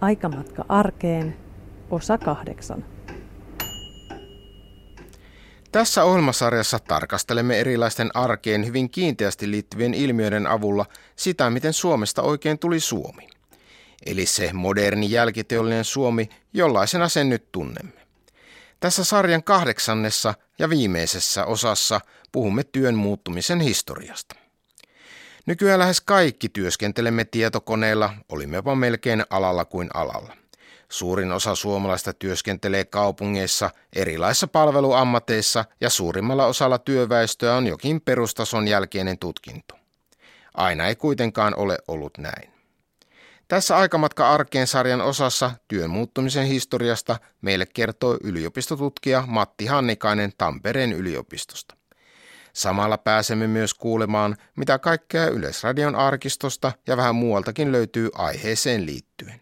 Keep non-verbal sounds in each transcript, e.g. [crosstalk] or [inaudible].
Aikamatka arkeen, osa kahdeksan. Tässä ohjelmasarjassa tarkastelemme erilaisten arkeen hyvin kiinteästi liittyvien ilmiöiden avulla sitä, miten Suomesta oikein tuli Suomi. Eli se moderni jälkiteollinen Suomi, jollaisena sen nyt tunnemme. Tässä sarjan kahdeksannessa ja viimeisessä osassa puhumme työn muuttumisen historiasta. Nykyään lähes kaikki työskentelemme tietokoneilla, olimmepa melkein alalla kuin alalla. Suurin osa suomalaista työskentelee kaupungeissa, erilaisissa palveluammateissa ja suurimmalla osalla työväestöä on jokin perustason jälkeinen tutkinto. Aina ei kuitenkaan ole ollut näin. Tässä Aikamatka arkeen sarjan osassa työn muuttumisen historiasta meille kertoo yliopistotutkija Matti Hannikainen Tampereen yliopistosta. Samalla pääsemme myös kuulemaan, mitä kaikkea Yleisradion arkistosta ja vähän muualtakin löytyy aiheeseen liittyen.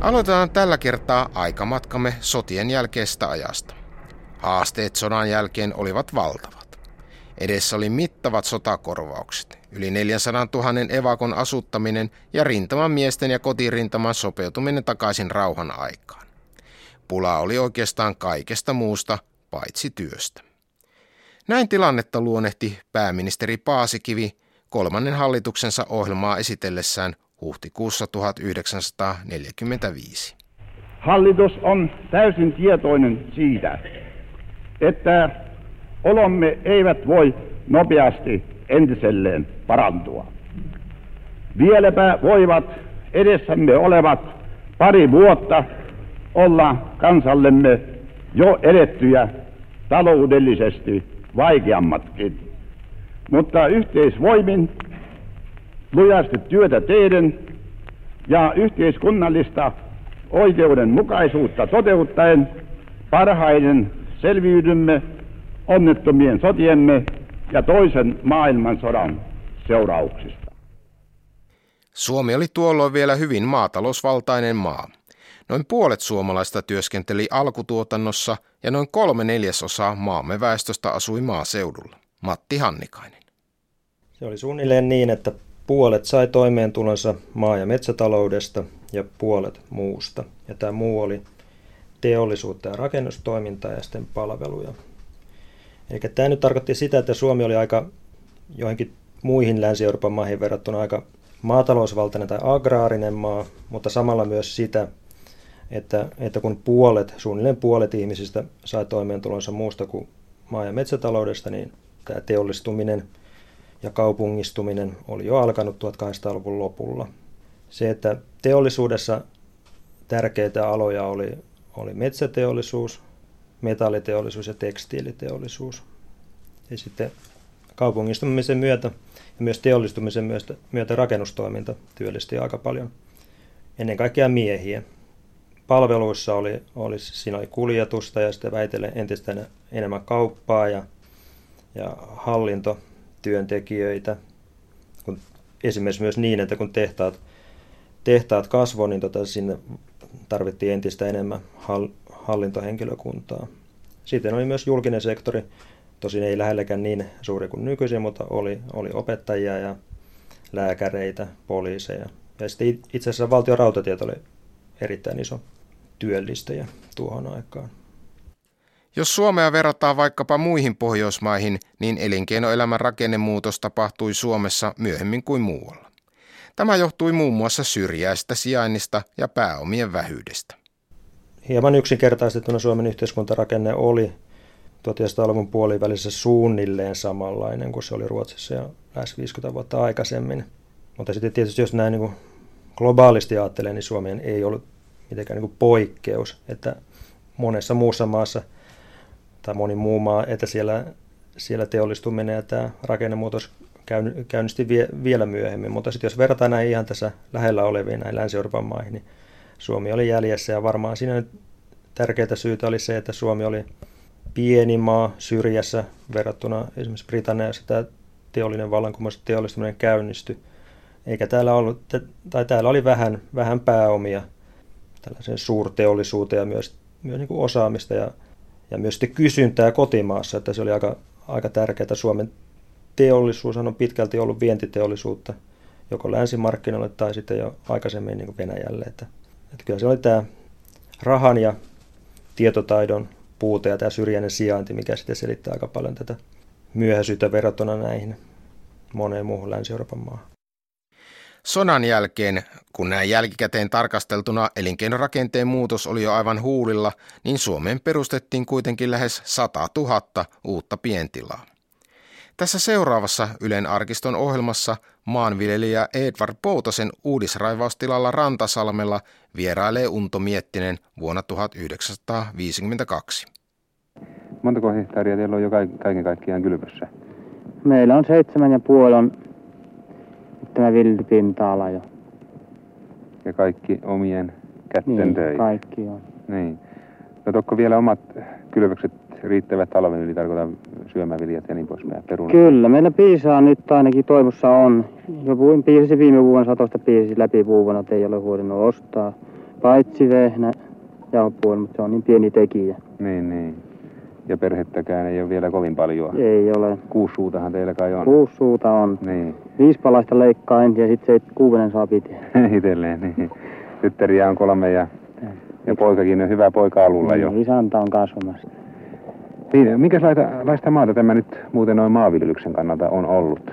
Aloitetaan tällä kertaa aikamatkamme sotien jälkeestä ajasta. Haasteet sodan jälkeen olivat valtavat. Edessä oli mittavat sotakorvaukset, yli 400 000 evakon asuttaminen ja rintaman miesten ja kotirintaman sopeutuminen takaisin rauhan aikaan. Pula oli oikeastaan kaikesta muusta paitsi työstä. Näin tilannetta luonnehti pääministeri Paasikivi kolmannen hallituksensa ohjelmaa esitellessään huhtikuussa 1945. Hallitus on täysin tietoinen siitä, että olomme eivät voi nopeasti entiselleen parantua. Vieläpä voivat edessämme olevat pari vuotta olla kansallemme jo edettyjä taloudellisesti vaikeammatkin. Mutta yhteisvoimin lujasti työtä teiden ja yhteiskunnallista oikeudenmukaisuutta toteuttaen parhaiden selviydymme onnettomien sotiemme ja toisen maailmansodan seurauksista. Suomi oli tuolloin vielä hyvin maatalousvaltainen maa. Noin puolet suomalaista työskenteli alkutuotannossa ja noin kolme neljäsosaa maamme väestöstä asui maaseudulla. Matti Hannikainen. Se oli suunnilleen niin, että puolet sai toimeentulonsa maa- ja metsätaloudesta ja puolet muusta. Ja tämä muu oli teollisuutta ja rakennustoimintaa ja sitten palveluja. Eli tämä nyt tarkoitti sitä, että Suomi oli aika joihinkin muihin Länsi-Euroopan maihin verrattuna aika maatalousvaltainen tai agraarinen maa, mutta samalla myös sitä, että, että kun puolet, suunnilleen puolet ihmisistä sai toimeentulonsa muusta kuin maa- ja metsätaloudesta, niin tämä teollistuminen ja kaupungistuminen oli jo alkanut 1800-luvun lopulla. Se, että teollisuudessa tärkeitä aloja oli, oli metsäteollisuus, metalliteollisuus ja tekstiiliteollisuus. Ja sitten kaupungistumisen myötä ja myös teollistumisen myötä, myötä rakennustoiminta työllisti aika paljon ennen kaikkea miehiä. Palveluissa oli, oli, siinä oli kuljetusta ja sitten väitellen entistä enemmän kauppaa ja, ja hallintotyöntekijöitä. Kun, esimerkiksi myös niin, että kun tehtaat, tehtaat kasvoi, niin tota, sinne tarvittiin entistä enemmän hal, hallintohenkilökuntaa. Sitten oli myös julkinen sektori, tosin ei lähelläkään niin suuri kuin nykyisin, mutta oli, oli opettajia ja lääkäreitä, poliiseja. Ja sitten itse asiassa valtion rautatiet oli erittäin iso työllistäjä tuohon aikaan. Jos Suomea verrataan vaikkapa muihin Pohjoismaihin, niin elinkeinoelämän rakennemuutos tapahtui Suomessa myöhemmin kuin muualla. Tämä johtui muun muassa syrjäistä sijainnista ja pääomien vähyydestä hieman yksinkertaistettuna Suomen yhteiskuntarakenne oli 1900-luvun puolivälissä suunnilleen samanlainen kuin se oli Ruotsissa ja lähes 50 vuotta aikaisemmin. Mutta sitten tietysti jos näin niin globaalisti ajattelee, niin Suomeen ei ollut mitenkään niin poikkeus, että monessa muussa maassa tai moni muu maa, että siellä, siellä teollistuminen ja tämä rakennemuutos käynnisti vie, vielä myöhemmin. Mutta sitten jos verrataan näin ihan tässä lähellä oleviin näin Länsi-Euroopan maihin, niin Suomi oli jäljessä ja varmaan siinä tärkeää syytä oli se, että Suomi oli pieni maa syrjässä verrattuna esimerkiksi Britanniassa tämä teollinen vallankumous teollistuminen käynnistyi. Eikä täällä ollut, tai täällä oli vähän, vähän pääomia tällaiseen suurteollisuuteen ja myös, myös niin kuin osaamista ja, ja myös sitten kysyntää kotimaassa, että se oli aika, aika tärkeää. Suomen teollisuus on pitkälti ollut vientiteollisuutta joko länsimarkkinoille tai sitten jo aikaisemmin niin kuin Venäjälle. Että, että kyllä se oli tämä rahan ja tietotaidon puute ja tämä syrjäinen sijainti, mikä sitten selittää aika paljon tätä myöhäisyyttä verrattuna näihin moneen muuhun Länsi-Euroopan maahan. Sodan jälkeen, kun näin jälkikäteen tarkasteltuna elinkeinorakenteen muutos oli jo aivan huulilla, niin Suomeen perustettiin kuitenkin lähes 100 000 uutta pientilaa. Tässä seuraavassa Ylen arkiston ohjelmassa maanviljelijä Edvard Poutosen uudisraivaustilalla Rantasalmella vierailee Unto Miettinen vuonna 1952. Montako hehtaaria teillä on jo kaiken kaikkiaan kylvössä? Meillä on seitsemän ja puoli on tämä viltipinta-ala jo. Ja kaikki omien kätten niin, kaikki on. Niin. No tokko vielä omat kylvökset riittävät talven yli, tarkoitan syömäviljat ja niin poispäin, perunat? Kyllä, meillä piisaa nyt ainakin toivossa on. Jo piisasi viime vuonna satosta piisasi läpi vuonna, ei ole huolinnut ostaa. Paitsi vehnä ja puoli, mutta se on niin pieni tekijä. Niin, niin. Ja perhettäkään ei ole vielä kovin paljon. Ei ole. Kuusi suutahan teillä kai on. Kuusi suuta on. Niin. Viisi palaista leikkaa ensin ja sitten se kuudennen saa pitää. [laughs] Itelleen, niin. Tyttäriä on kolme ja, ja poikakin on hyvä poika alulla niin, jo. Isäntä on kasvamassa. Niin, minkälaista maata tämä nyt muuten noin maanviljelyksen kannalta on ollut?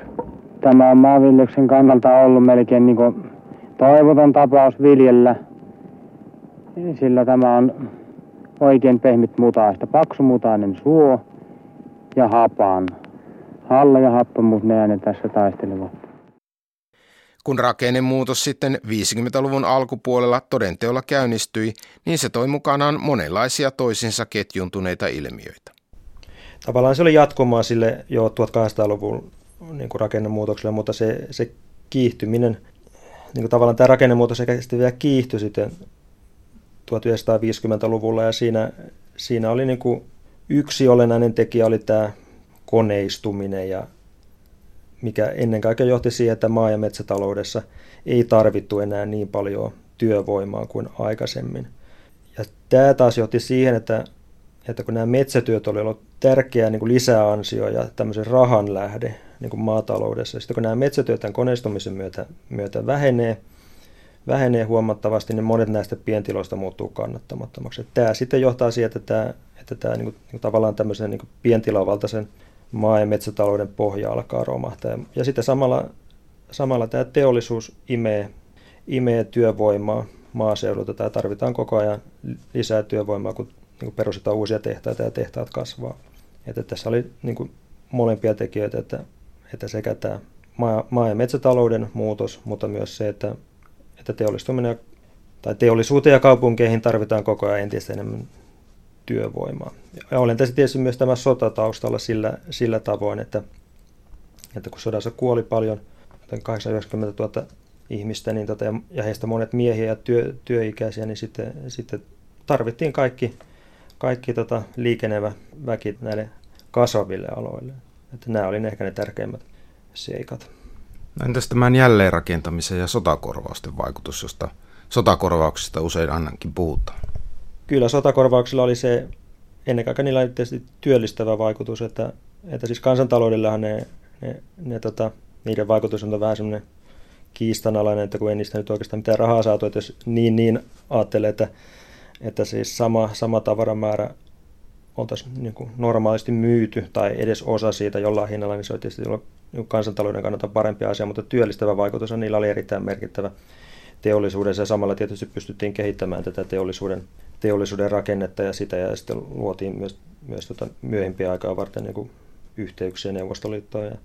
Tämä on maanviljelyksen kannalta ollut melkein niin kuin toivoton tapaus viljellä, sillä tämä on oikein pehmit mutaista, paksumutainen suo ja hapan. Halla ja happamuus, ne ne tässä taistelevat. Kun rakennemuutos sitten 50-luvun alkupuolella todenteolla käynnistyi, niin se toi mukanaan monenlaisia toisinsa ketjuntuneita ilmiöitä. Tavallaan se oli jatkumaa sille jo 1800-luvun niin kuin rakennemuutokselle, mutta se, se kiihtyminen, niin kuin tavallaan tämä rakennemuutos sekä sitten vielä kiihtyi sitten 1950-luvulla ja siinä, siinä oli niin kuin yksi olennainen tekijä oli tämä koneistuminen ja mikä ennen kaikkea johti siihen, että maa- ja metsätaloudessa ei tarvittu enää niin paljon työvoimaa kuin aikaisemmin. Ja tämä taas johti siihen, että, että kun nämä metsätyöt oli ollut tärkeä niin kuin lisäansio ja tämmöisen rahan lähde niin kuin maataloudessa, sitten kun nämä metsätyöt tämän koneistumisen myötä, myötä vähenee, vähenee huomattavasti, niin monet näistä pientiloista muuttuu kannattamattomaksi. Tämä sitten johtaa siihen, että tämä, että tämä niin kuin, niin kuin tavallaan tämmöisen niin pientilavaltaisen maa- ja metsätalouden pohja alkaa romahtaa. Ja sitten samalla, samalla tämä teollisuus imee, imee työvoimaa maaseudulta. Tämä tarvitaan koko ajan lisää työvoimaa, kun, niin kuin perustetaan uusia tehtaita ja tehtaat kasvaa. Että tässä oli niin kuin molempia tekijöitä, että, että sekä tämä maa- ja metsätalouden muutos, mutta myös se, että, että teollistuminen tai teollisuuteen ja kaupunkeihin tarvitaan koko ajan entistä enemmän työvoimaa. Ja olen tässä tietysti myös tämä sota taustalla sillä, sillä tavoin, että, että kun sodassa kuoli paljon, 890 000 ihmistä, niin tota, ja heistä monet miehiä ja työ, työikäisiä, niin sitten, sitten tarvittiin kaikki, kaikki tota, liikenevä väki näille kasvaville aloille. Että nämä olivat ehkä ne tärkeimmät seikat. Entäs tämän jälleenrakentamisen ja sotakorvausten vaikutus, josta sotakorvauksista usein annankin puhutaan? Kyllä sotakorvauksilla oli se, ennen kaikkea niillä tietysti työllistävä vaikutus, että, että siis kansantaloudellahan ne, ne, ne tota, niiden vaikutus on vähän semmoinen kiistanalainen, että kun ei niistä nyt oikeastaan mitään rahaa saatu, että jos niin niin ajattelee, että, että siis sama, sama tavaramäärä oltaisiin niin normaalisti myyty tai edes osa siitä jollain hinnalla, niin se on tietysti niin kansantalouden kannalta parempi asia, mutta työllistävä vaikutus on niillä oli erittäin merkittävä teollisuudessa ja samalla tietysti pystyttiin kehittämään tätä teollisuuden, teollisuuden rakennetta ja sitä ja sitten luotiin myös, myös tota myöhempiä aikaa varten niin yhteyksiä Neuvostoliittoon ja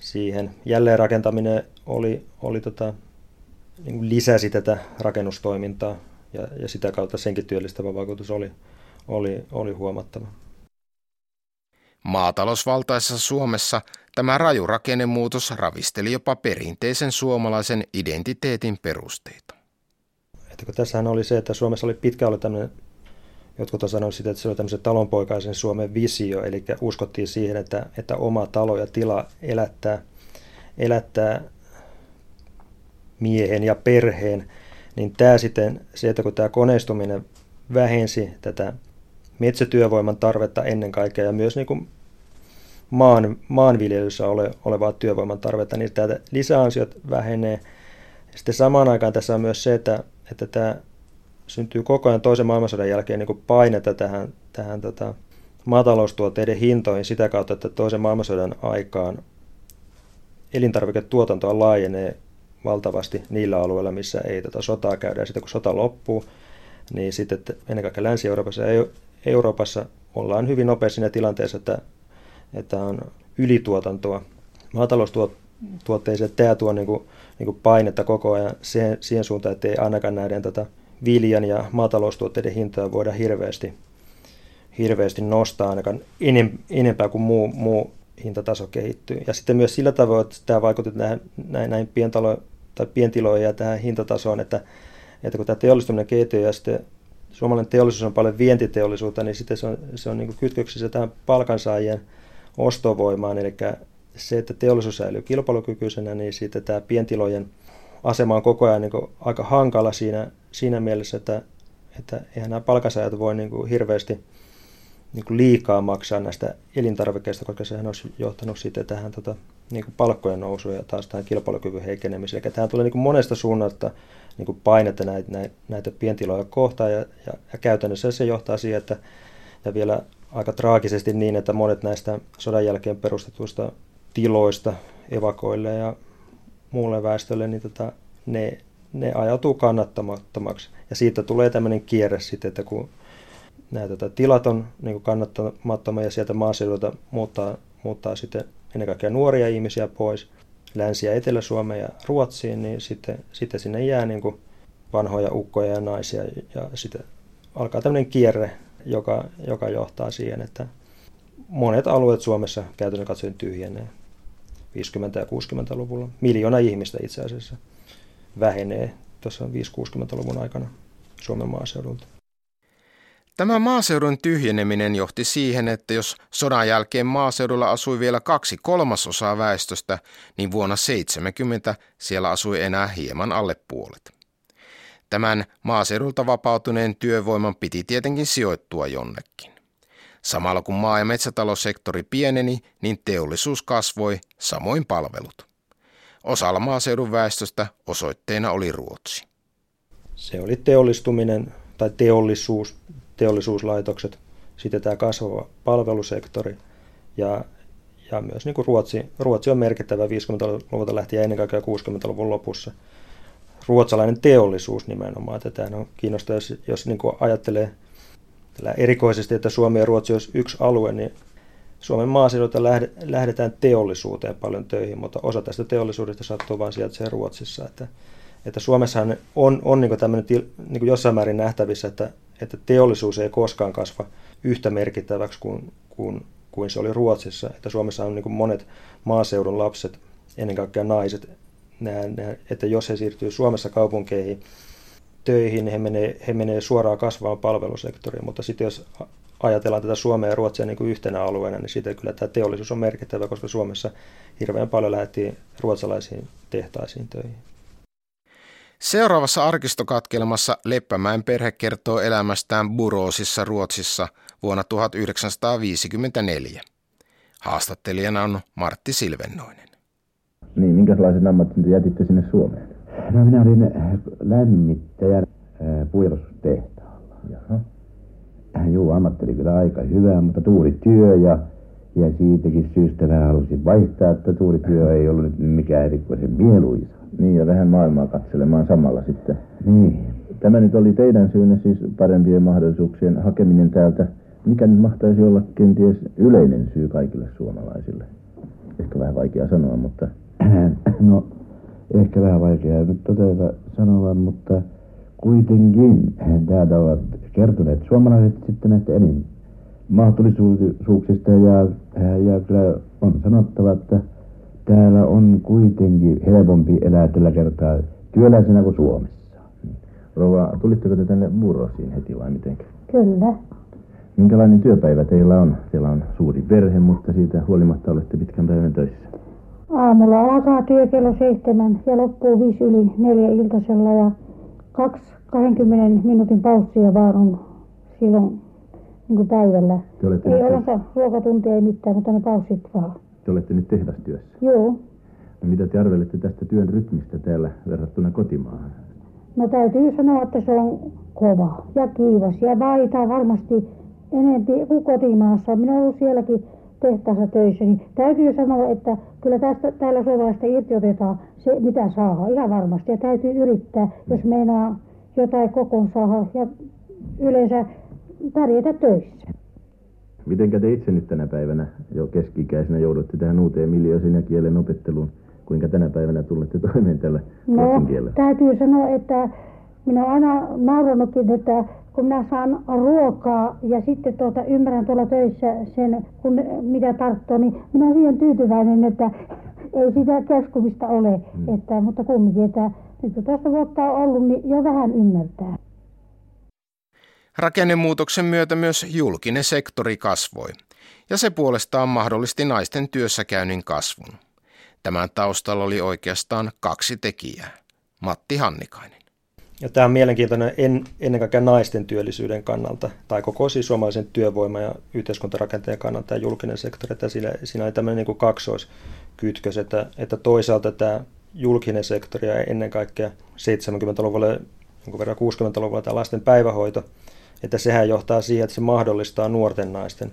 siihen. Jälleenrakentaminen oli, oli tota, niin kuin lisäsi tätä rakennustoimintaa ja, ja sitä kautta senkin työllistävä vaikutus oli, oli, oli huomattava. Maatalousvaltaisessa Suomessa tämä raju rakennemuutos ravisteli jopa perinteisen suomalaisen identiteetin perusteita. Että kun tässähän oli se, että Suomessa oli pitkä ollut tämmöinen, jotkut on sanonut sitä, että se oli tämmöisen talonpoikaisen Suomen visio, eli uskottiin siihen, että, että oma talo ja tila elättää, elättää miehen ja perheen, niin tämä sitten, se, että kun tämä koneistuminen vähensi tätä metsätyövoiman tarvetta ennen kaikkea ja myös niin kuin maan, maanviljelyssä ole, olevaa työvoiman tarvetta, niin tätä lisäansiot vähenee. Sitten samaan aikaan tässä on myös se, että, että tämä syntyy koko ajan toisen maailmansodan jälkeen niin kuin painetta tähän, tähän tota, maataloustuotteiden hintoihin sitä kautta, että toisen maailmansodan aikaan elintarviketuotantoa laajenee valtavasti niillä alueilla, missä ei tätä sotaa käydä. Ja sitten kun sota loppuu, niin sitten ennen kaikkea Länsi-Euroopassa ja Euroopassa ollaan hyvin nopeasti siinä tilanteessa, että, että on ylituotantoa maataloustuotteisiin. Tämä tuo niin kuin, niin kuin painetta koko ajan siihen, siihen suuntaan, että ei ainakaan näiden tätä viljan ja maataloustuotteiden hintoja voida hirveästi, hirveästi nostaa ainakaan enempää kuin muu, muu hintataso kehittyy. Ja sitten myös sillä tavoin, että tämä vaikuttaa näin, näin, näin pientalo, tai pientiloihin ja tähän hintatasoon, että, että kun tämä teollistuminen kehittyy ja sitten suomalainen teollisuus on paljon vientiteollisuutta, niin sitten se on, se on niin kytköksissä tähän palkansaajien ostovoimaan, eli se, että teollisuus säilyy kilpailukykyisenä, niin sitten tämä pientilojen asema on koko ajan niin aika hankala siinä, siinä mielessä, että, että eihän nämä palkansaajat voi niin hirveästi niin kuin liikaa maksaa näistä elintarvikkeista, koska sehän olisi johtanut sitten tähän tota, niin kuin palkkojen nousuun ja taas tähän kilpailukyvyn heikkenemiseen. Eli tähän tulee niin kuin monesta suunnasta niin kuin painetta näitä, näitä, näitä pientiloja kohtaan ja, ja, ja käytännössä se johtaa siihen, että ja vielä aika traagisesti niin, että monet näistä sodan jälkeen perustetuista tiloista evakoille ja muulle väestölle, niin tota, ne, ne ajautuu kannattamattomaksi. Ja siitä tulee tämmöinen kierre sitten, että kun nämä tota, tilat on niin kannattamattomia ja sieltä maaseudulta muuttaa, muuttaa sitten ennen kaikkea nuoria ihmisiä pois Länsi- ja Etelä-Suomeen ja Ruotsiin, niin sitten, sitten sinne jää niin kuin vanhoja ukkoja ja naisia ja sitten alkaa tämmöinen kierre, joka, joka johtaa siihen, että monet alueet Suomessa käytännön katsoen tyhjenee 50- ja 60-luvulla. Miljoona ihmistä itse asiassa vähenee tuossa 5-60-luvun aikana Suomen maaseudulta. Tämä maaseudun tyhjeneminen johti siihen, että jos sodan jälkeen maaseudulla asui vielä kaksi kolmasosaa väestöstä, niin vuonna 70 siellä asui enää hieman alle puolet. Tämän maaseudulta vapautuneen työvoiman piti tietenkin sijoittua jonnekin. Samalla kun maa- ja metsätaloussektori pieneni, niin teollisuus kasvoi, samoin palvelut. Osalla maaseudun väestöstä osoitteena oli Ruotsi. Se oli teollistuminen tai teollisuus teollisuuslaitokset, sitten tämä kasvava palvelusektori ja, ja myös niin kuin Ruotsi, Ruotsi on merkittävä 50-luvulta lähtien ennen kaikkea 60-luvun lopussa. Ruotsalainen teollisuus nimenomaan, että tämä on kiinnostavaa, jos, jos niin kuin ajattelee erikoisesti, että Suomi ja Ruotsi olisi yksi alue, niin Suomen maaseudulta lähdetään teollisuuteen paljon töihin, mutta osa tästä teollisuudesta sattuu vain sieltä Ruotsissa. Että, että Suomessahan on, on niin tämmöinen niin jossain määrin nähtävissä, että että teollisuus ei koskaan kasva yhtä merkittäväksi kuin, kuin, kuin se oli Ruotsissa. Että Suomessa on niin monet maaseudun lapset, ennen kaikkea naiset, nää, nää, että jos he siirtyy Suomessa kaupunkeihin töihin, he menee, he menee suoraan kasvavaan palvelusektoriin. Mutta sitten jos ajatellaan tätä Suomea ja Ruotsia niin kuin yhtenä alueena, niin sitten kyllä tämä teollisuus on merkittävä, koska Suomessa hirveän paljon lähti ruotsalaisiin tehtaisiin töihin. Seuraavassa arkistokatkelmassa Leppämäen perhe kertoo elämästään Buroosissa Ruotsissa vuonna 1954. Haastattelijana on Martti Silvennoinen. Niin, minkälaisen ammatin jätitte sinne Suomeen? No minä olin lämmittäjä äh, pujalustehtaalla. Jaha. Juu, ammatti oli kyllä aika hyvä, mutta tuurityö ja, ja siitäkin syystä vähän halusin vaihtaa, että tuurityö ei ollut nyt mikään erikoisen mieluisa. Niin, ja vähän maailmaa katselemaan samalla sitten. Niin. Tämä nyt oli teidän syynne siis parempien mahdollisuuksien hakeminen täältä. Mikä nyt mahtaisi olla kenties yleinen syy kaikille suomalaisille? Ehkä vähän vaikea sanoa, mutta... [clears throat] No, ehkä vähän vaikea nyt todella sanoa, mutta kuitenkin täältä ovat kertoneet suomalaiset sitten näistä enin mahdollisuuksista ja, ja kyllä on sanottava, että täällä on kuitenkin helpompi elää tällä kertaa työläisenä kuin Suomessa. Rouva, tulitteko te tänne Murrosiin heti vai miten? Kyllä. Minkälainen työpäivä teillä on? Teillä on suuri perhe, mutta siitä huolimatta olette pitkän päivän töissä. Aamulla alkaa työ kello seitsemän ja loppuu viisi yli neljä iltasella ja kaksi 20 minuutin paussia vaan on silloin niin päivällä. Ei ollenkaan ruokatuntia ei mitään, mutta ne paussit vaan. Te olette nyt tehdastyössä. Joo. No mitä te arvelette tästä työn rytmistä täällä verrattuna kotimaahan? No täytyy sanoa, että se on kova ja kiivas ja vaihtaa varmasti enempi kuin kotimaassa. Minä olen ollut sielläkin tehtaassa töissä, niin täytyy sanoa, että kyllä tästä täällä suomalaista irti otetaan se, mitä saa, ihan varmasti. Ja täytyy yrittää, jos meinaa jotain kokon saada ja yleensä pärjätä töissä. Mitenkä te itse nyt tänä päivänä jo keski-ikäisenä joudutte tähän uuteen miljoisin ja kielen opetteluun? Kuinka tänä päivänä tulette toimeen tällä No, kielellä? täytyy sanoa, että minä olen aina nauranutkin, että kun minä saan ruokaa ja sitten tuota, ymmärrän tuolla töissä sen, kun, mitä tarttoo, niin minä olen siihen tyytyväinen, että ei sitä keskumista ole. Mm. Että, mutta kumminkin, että nyt kun tuosta vuotta on ollut, niin jo vähän ymmärtää. Rakennemuutoksen myötä myös julkinen sektori kasvoi, ja se puolestaan mahdollisti naisten työssäkäynnin kasvun. Tämän taustalla oli oikeastaan kaksi tekijää. Matti Hannikainen. Ja tämä on mielenkiintoinen en, ennen kaikkea naisten työllisyyden kannalta, tai koko siis suomalaisen työvoima- ja yhteiskuntarakenteen kannalta ja julkinen sektori, että siinä, siinä oli tämmöinen niin kaksoiskytkös, että, että toisaalta tämä julkinen sektori ja ennen kaikkea 70-luvulla, jonkun verran 60-luvulla tämä lasten päivähoito, että sehän johtaa siihen, että se mahdollistaa nuorten naisten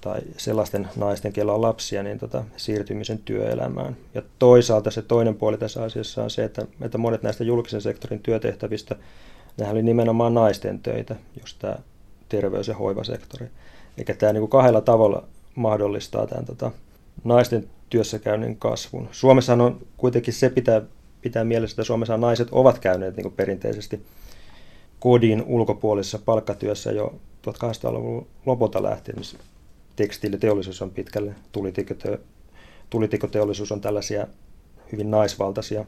tai sellaisten naisten, joilla on lapsia, niin tota, siirtymisen työelämään. Ja toisaalta se toinen puoli tässä asiassa on se, että, että monet näistä julkisen sektorin työtehtävistä, nehän oli nimenomaan naisten töitä, just tämä terveys- ja hoivasektori. Eli tämä niin kuin kahdella tavalla mahdollistaa tämän tota, naisten työssäkäynnin kasvun. Suomessahan on kuitenkin se pitää, pitää mielessä, että Suomessa naiset ovat käyneet niin kuin perinteisesti kodin ulkopuolisessa palkkatyössä jo 1800-luvun lopulta lähtien, missä tekstiiliteollisuus on pitkälle, tulitikote, tulitikoteollisuus on tällaisia hyvin naisvaltaisia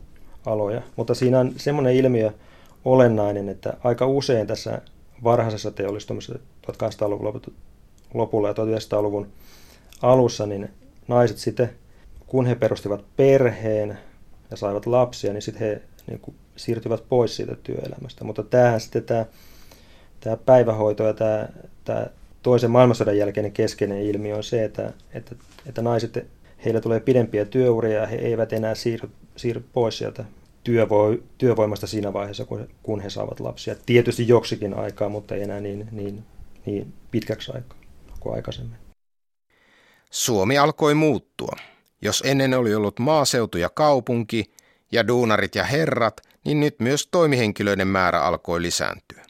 aloja. Mutta siinä on semmoinen ilmiö olennainen, että aika usein tässä varhaisessa teollistumisessa 1800-luvun lopulla ja 1900-luvun alussa, niin naiset sitten, kun he perustivat perheen ja saivat lapsia, niin sitten he niin kuin, siirtyvät pois siitä työelämästä. Mutta tämähän sitten tämä, tämä päivähoito ja tämä, tämä toisen maailmansodan jälkeinen keskeinen ilmiö on se, että, että, että naiset, heillä tulee pidempiä työuria ja he eivät enää siirry, siirry pois sieltä työvo, työvoimasta siinä vaiheessa, kun, kun he saavat lapsia. Tietysti joksikin aikaa, mutta ei enää niin, niin, niin pitkäksi aikaa kuin aikaisemmin. Suomi alkoi muuttua. Jos ennen oli ollut maaseutu ja kaupunki ja duunarit ja herrat, niin nyt myös toimihenkilöiden määrä alkoi lisääntyä.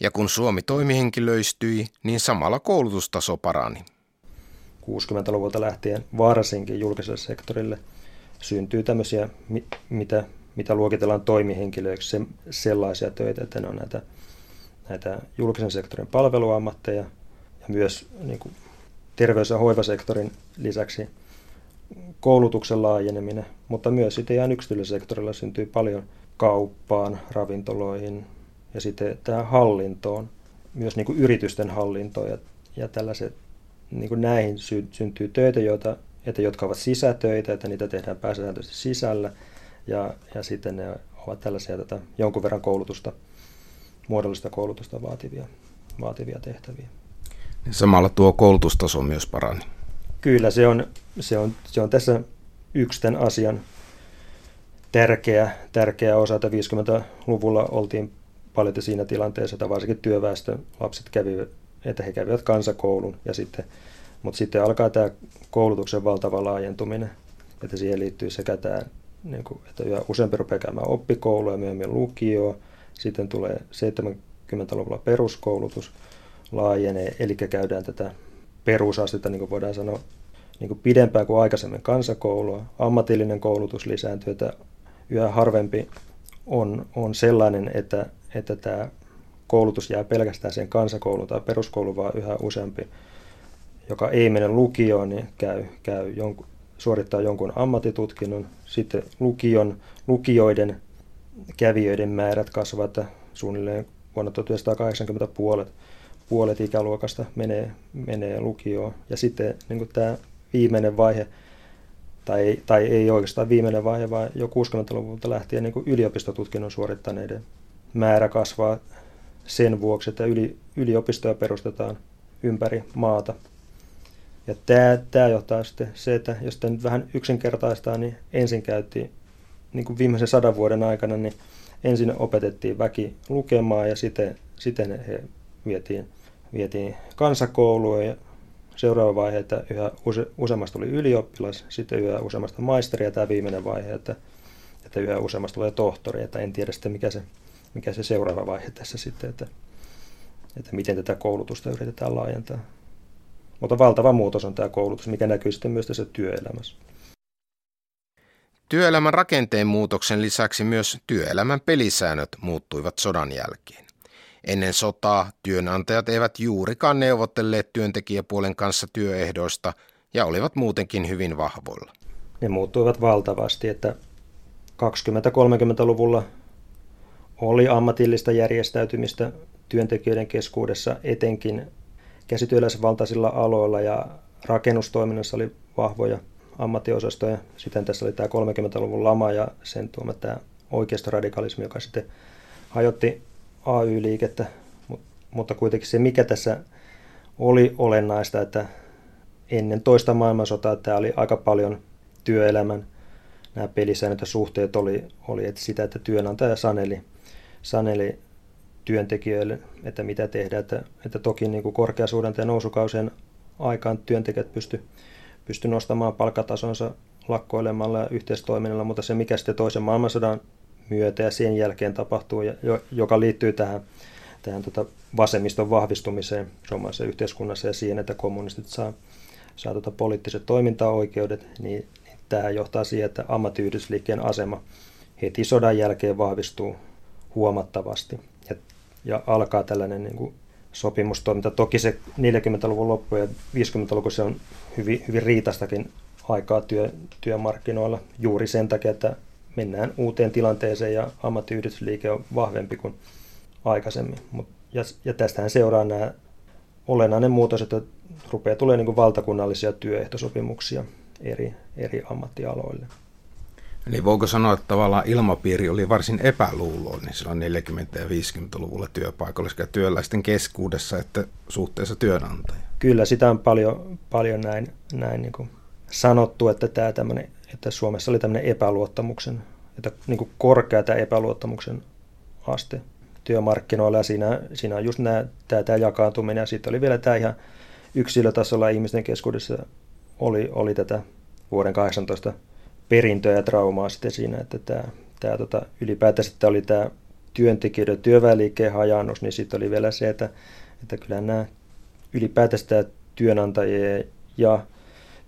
Ja kun Suomi toimihenkilöistyi, niin samalla koulutustaso parani. 60-luvulta lähtien varsinkin julkiselle sektorille syntyy tämmöisiä, mitä, mitä luokitellaan toimihenkilöiksi, se, sellaisia töitä, että ne on näitä, näitä julkisen sektorin palveluammatteja ja myös niin kuin, terveys- ja hoivasektorin lisäksi koulutuksen laajeneminen, mutta myös sitten ihan yksityisellä sektorilla syntyy paljon kauppaan, ravintoloihin ja sitten tähän hallintoon, myös niin kuin yritysten hallintoon ja, ja tällaiset, niin kuin näihin sy- syntyy töitä, joita, että jotka ovat sisätöitä, että niitä tehdään pääsääntöisesti sisällä ja, ja sitten ne ovat tällaisia tätä jonkun verran koulutusta, muodollista koulutusta vaativia, vaativia tehtäviä. Samalla tuo koulutustaso myös parani. Kyllä, se on, se on, se on tässä yksi tämän asian tärkeä, tärkeä osa, että 50-luvulla oltiin paljon siinä tilanteessa, että varsinkin työväestön lapset kävivät, että he kävivät kansakoulun, ja sitten, mutta sitten alkaa tämä koulutuksen valtava laajentuminen, että siihen liittyy sekä tämä, niin kuin, että yhä useampi rupeaa käymään oppikoulua ja myöhemmin lukioa, sitten tulee 70-luvulla peruskoulutus laajenee, eli käydään tätä perusastetta, niin kuin voidaan sanoa, niin kuin pidempään kuin aikaisemmin kansakoulua. Ammatillinen koulutus lisääntyy, että yhä harvempi on, on sellainen, että, että tämä koulutus jää pelkästään sen kansakoulun tai peruskouluun, vaan yhä useampi, joka ei mene lukioon, niin käy, käy jonkun, suorittaa jonkun ammattitutkinnon. Sitten lukion, lukioiden kävijöiden määrät kasvavat, suunnilleen vuonna 1980 puolet puolet ikäluokasta menee, menee lukioon. Ja sitten niin tämä viimeinen vaihe, tai, tai ei oikeastaan viimeinen vaihe, vaan jo 60-luvulta lähtien niin ylioppistotutkinnon suorittaneiden määrä kasvaa sen vuoksi, että yli, yliopistoja perustetaan ympäri maata. Ja tämä, tämä johtaa sitten se, että jos tämä nyt vähän yksinkertaistaa, niin ensin käytiin niin kuin viimeisen sadan vuoden aikana, niin ensin opetettiin väki lukemaan ja sitten, sitten he vietiin, vietiin kansakouluun ja seuraava vaihe, että yhä use, useammasta tuli ylioppilas, sitten yhä useammasta maisteri ja tämä viimeinen vaihe, että, että yhä useammasta tulee tohtori, että en tiedä sitten mikä se, mikä se seuraava vaihe tässä sitten, että, että miten tätä koulutusta yritetään laajentaa. Mutta valtava muutos on tämä koulutus, mikä näkyy sitten myös tässä työelämässä. Työelämän rakenteen muutoksen lisäksi myös työelämän pelisäännöt muuttuivat sodan jälkeen. Ennen sotaa työnantajat eivät juurikaan neuvotelleet työntekijäpuolen kanssa työehdoista ja olivat muutenkin hyvin vahvoilla. Ne muuttuivat valtavasti, että 20-30-luvulla oli ammatillista järjestäytymistä työntekijöiden keskuudessa etenkin käsityöläisvaltaisilla aloilla ja rakennustoiminnassa oli vahvoja ammattiosastoja. Sitten tässä oli tämä 30-luvun lama ja sen tuoma tämä oikeistoradikalismi, joka sitten hajotti AY-liikettä, mutta kuitenkin se, mikä tässä oli olennaista, että ennen toista maailmansotaa tämä oli aika paljon työelämän nämä pelisäännöt ja suhteet oli, oli että sitä, että työnantaja saneli, saneli työntekijöille, että mitä tehdään. Että, että toki niin kuin korkeasuhdanteen nousukausien aikaan työntekijät pysty, pysty nostamaan palkkatasonsa lakkoilemalla ja yhteistoiminnalla, mutta se mikä sitten toisen maailmansodan myötä ja sen jälkeen tapahtuu, joka liittyy tähän, tähän tota vasemmiston vahvistumiseen suomalaisessa yhteiskunnassa ja siihen, että kommunistit saa, saa tota poliittiset toimintaoikeudet, niin, niin tämä johtaa siihen, että ammattiyhdysliikkeen asema heti sodan jälkeen vahvistuu huomattavasti ja, ja alkaa tällainen niin kuin sopimustoiminta. Toki se 40-luvun loppu ja 50-luku se on hyvin, hyvin riitastakin aikaa työ, työmarkkinoilla juuri sen takia, että mennään uuteen tilanteeseen ja ammattiyhdistysliike on vahvempi kuin aikaisemmin. Mut, ja, ja tästähän seuraa nämä olennainen muutos, että rupeaa tulee niin valtakunnallisia työehtosopimuksia eri, eri ammattialoille. Eli voiko sanoa, että tavallaan ilmapiiri oli varsin epäluuloinen silloin 40- ja 50-luvulla työpaikoilla sekä työläisten keskuudessa että suhteessa työnantajaan? Kyllä, sitä on paljon, paljon näin, näin niin kuin sanottu, että tämä tämmöinen että Suomessa oli tämmöinen epäluottamuksen, että niin kuin korkea tämä epäluottamuksen aste työmarkkinoilla. Ja siinä, siinä on just nämä, tämä, tämä jakaantuminen. Ja sitten oli vielä tämä ihan yksilötasolla ihmisten keskuudessa oli, oli tätä vuoden 18 perintöä ja traumaa sitten siinä, että tämä, tämä tota, ylipäätään sitten oli tämä työntekijöiden työväenliikkeen hajannus, niin sitten oli vielä se, että, että kyllä nämä ylipäätään tämä työnantajien ja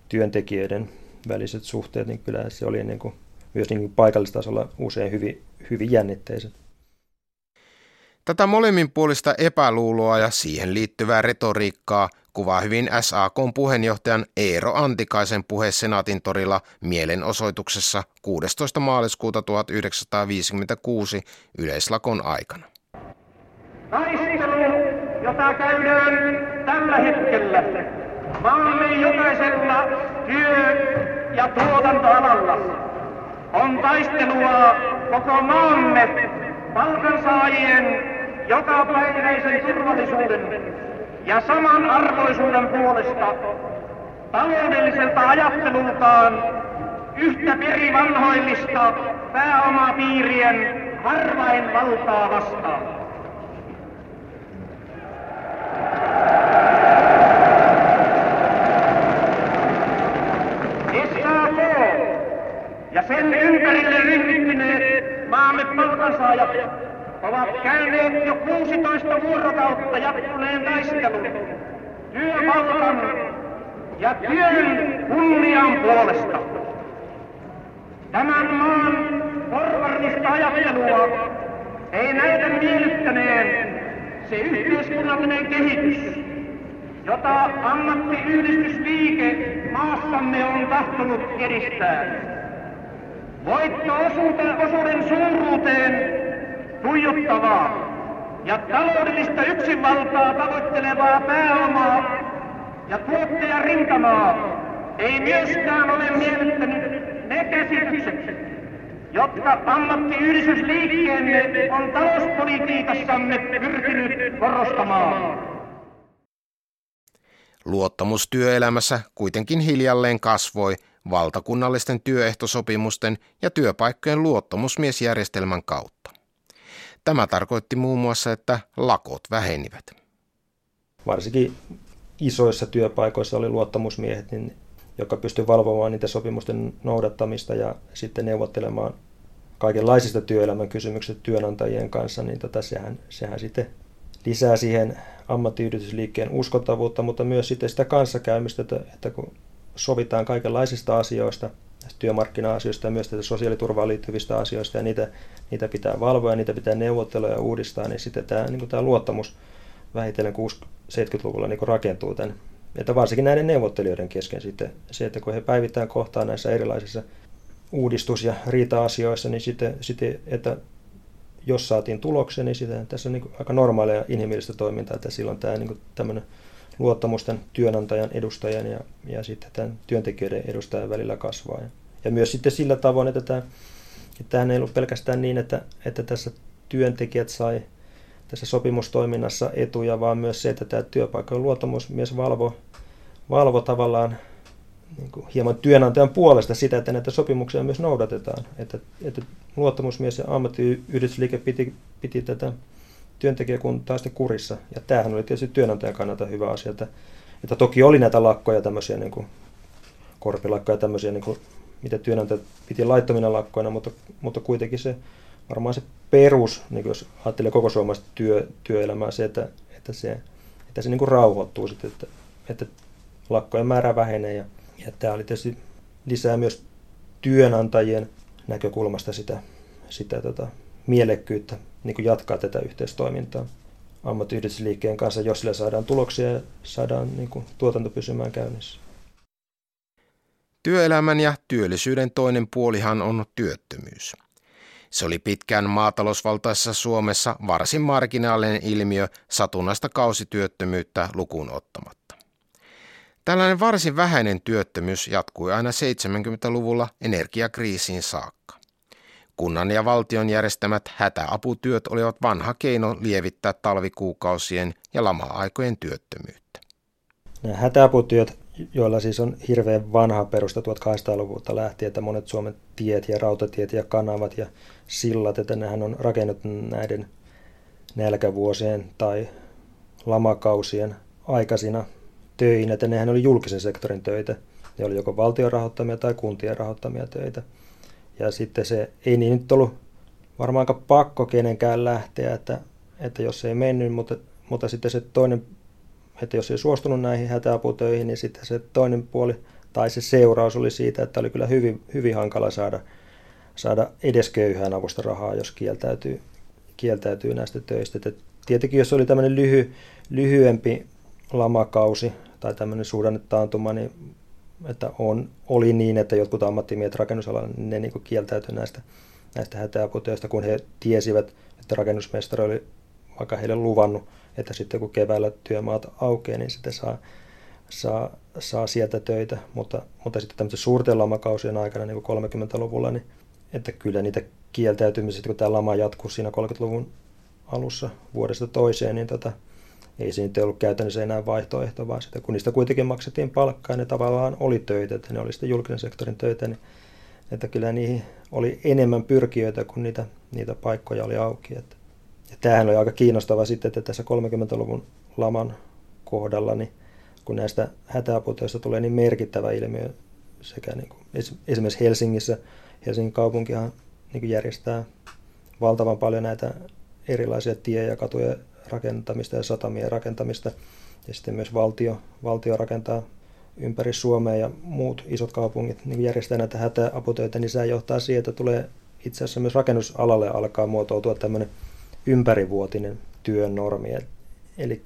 työntekijöiden väliset suhteet, niin kyllä se oli niin kuin, myös niin kuin paikallistasolla usein hyvin, hyvin jännitteiset. Tätä molemminpuolista epäluuloa ja siihen liittyvää retoriikkaa kuvaa hyvin SAKn puheenjohtajan Eero Antikaisen puhe Senaatin torilla mielenosoituksessa 16. maaliskuuta 1956 yleislakon aikana. Taistelu, jota käydään tällä hetkellä maamme jokaisella työ- ja tuotantoalalla on taistelua koko maamme palkansaajien jokapäiväisen turvallisuuden ja samanarvoisuuden puolesta taloudelliselta ajattelultaan yhtä perivanhoillista pääomapiirien harvain valtaa vastaan. ja sen ympärille ryhmittyneet maamme palkansaajat ovat käyneet jo 16 vuorokautta jatkuneen taistelun työpalkan ja työn kunnian puolesta. Tämän maan porvarista ajattelua ei näytä miellyttäneen se yhteiskunnallinen kehitys, jota ammattiyhdistysliike maassamme on tahtonut edistää. Voitto-osuuden suuruuteen tuijottavaa ja taloudellista yksinvaltaa tavoittelevaa pääomaa ja tuottajarintamaa ei myöskään ole miellyttänyt ne käsitykset, jotka ammattiyhdistysliikkeemme on talouspolitiikassamme pyrkinyt korostamaan. Luottamus työelämässä kuitenkin hiljalleen kasvoi valtakunnallisten työehtosopimusten ja työpaikkojen luottamusmiesjärjestelmän kautta. Tämä tarkoitti muun muassa, että lakot vähenivät. Varsinkin isoissa työpaikoissa oli luottamusmiehet, niin, joka pystyi valvomaan niitä sopimusten noudattamista ja sitten neuvottelemaan kaikenlaisista työelämän kysymyksistä työnantajien kanssa, niin tota, sehän, sehän sitten lisää siihen ammattiyhdistysliikkeen uskottavuutta, mutta myös sitten sitä kanssakäymistä, että, että kun sovitaan kaikenlaisista asioista, työmarkkina-asioista ja myös tätä sosiaaliturvaan liittyvistä asioista, ja niitä, niitä pitää valvoa ja niitä pitää neuvotella ja uudistaa, niin sitten tämä, niin tämä luottamus vähitellen 60-70-luvulla niin rakentuu tämän, että varsinkin näiden neuvottelijoiden kesken sitten. Se, että kun he päivittäin kohtaa näissä erilaisissa uudistus- ja riita-asioissa, niin sitten, sitten että jos saatiin tuloksen, niin sitä, tässä on niin aika normaalia inhimillistä toimintaa, että silloin tämä niin tämmöinen luottamusten työnantajan edustajan ja, ja sitten tämän työntekijöiden edustajan välillä kasvaa. Ja, ja myös sitten sillä tavoin, että, tämä, että tämähän ei ollut pelkästään niin, että, että tässä työntekijät sai tässä sopimustoiminnassa etuja, vaan myös se, että tämä työpaikan luottamusmies valvo, valvo tavallaan niin kuin hieman työnantajan puolesta sitä, että näitä sopimuksia myös noudatetaan. Että, että luottamusmies ja ammattiyhdistysliike piti, piti tätä työntekijäkuntaa sitten kurissa. Ja tämähän oli tietysti työnantajan kannalta hyvä asia, että, että toki oli näitä lakkoja, tämmöisiä niin kuin korpilakkoja, tämmöisiä, niin kuin, mitä työnantajat piti laittomina lakkoina, mutta, mutta kuitenkin se varmaan se perus, niin jos ajattelee koko suomalaista työ, työelämää, se, että, että se, että se niin kuin rauhoittuu sitten, että, että lakkojen määrä vähenee ja ja tämä oli tietysti lisää myös työnantajien näkökulmasta sitä, sitä tota, mielekkyyttä niin kuin jatkaa tätä yhteistoimintaa ammattiyhdistysliikkeen kanssa, jos sillä saadaan tuloksia ja saadaan niin kuin, tuotanto pysymään käynnissä. Työelämän ja työllisyyden toinen puolihan on työttömyys. Se oli pitkään maatalousvaltaisessa Suomessa varsin marginaalinen ilmiö satunnaista kausityöttömyyttä lukuun ottamatta. Tällainen varsin vähäinen työttömyys jatkui aina 70-luvulla energiakriisiin saakka. Kunnan ja valtion järjestämät hätäaputyöt olivat vanha keino lievittää talvikuukausien ja lama-aikojen työttömyyttä. Nämä hätäaputyöt, joilla siis on hirveän vanha perusta 1800-luvulta lähtien, että monet Suomen tiet ja rautatiet ja kanavat ja sillat, että nehän on rakennettu näiden nälkävuosien tai lamakausien aikaisina töinä, että nehän oli julkisen sektorin töitä. Ne oli joko valtion rahoittamia tai kuntien rahoittamia töitä. Ja sitten se ei niin nyt ollut varmaan aika pakko kenenkään lähteä, että, että jos ei mennyt, mutta, mutta sitten se toinen, että jos ei suostunut näihin hätäaputöihin, niin sitten se toinen puoli tai se seuraus oli siitä, että oli kyllä hyvin, hyvin hankala saada, saada edes köyhään avusta rahaa, jos kieltäytyy, kieltäytyy näistä töistä. Että tietenkin jos oli tämmöinen lyhy, lyhyempi lamakausi, tai tämmöinen suhdannetaantuma, niin että on, oli niin, että jotkut ammattimiehet rakennusalalla, ne niin kieltäytyi näistä, näistä hätäaputöistä, kun he tiesivät, että rakennusmestari oli vaikka heille luvannut, että sitten kun keväällä työmaat aukeaa, niin sitten saa, saa, saa sieltä töitä. Mutta, mutta sitten tämmöisen suurten lamakausien aikana, niin kuin 30-luvulla, niin että kyllä niitä kieltäytymisiä, kun tämä lama jatkuu siinä 30-luvun alussa vuodesta toiseen, niin tota, ei se nyt ollut käytännössä enää vaihtoehto, vaan sitä, kun niistä kuitenkin maksettiin palkkaa, ne tavallaan oli töitä, että ne oli sitten julkisen sektorin töitä, niin että kyllä niihin oli enemmän pyrkijöitä, kun niitä, niitä paikkoja oli auki. Että, ja tämähän oli aika kiinnostava sitten, että tässä 30-luvun laman kohdalla, niin kun näistä hätäaputöistä tulee niin merkittävä ilmiö, sekä niin kuin, esimerkiksi Helsingissä, Helsingin kaupunkihan niin kuin järjestää valtavan paljon näitä erilaisia tie- ja katuja rakentamista ja satamien rakentamista. Ja sitten myös valtio, valtio rakentaa ympäri Suomea ja muut isot kaupungit niin järjestää näitä hätäaputöitä, niin se johtaa siihen, että tulee itse asiassa myös rakennusalalle alkaa muotoutua tämmöinen ympärivuotinen työn normi. Eli,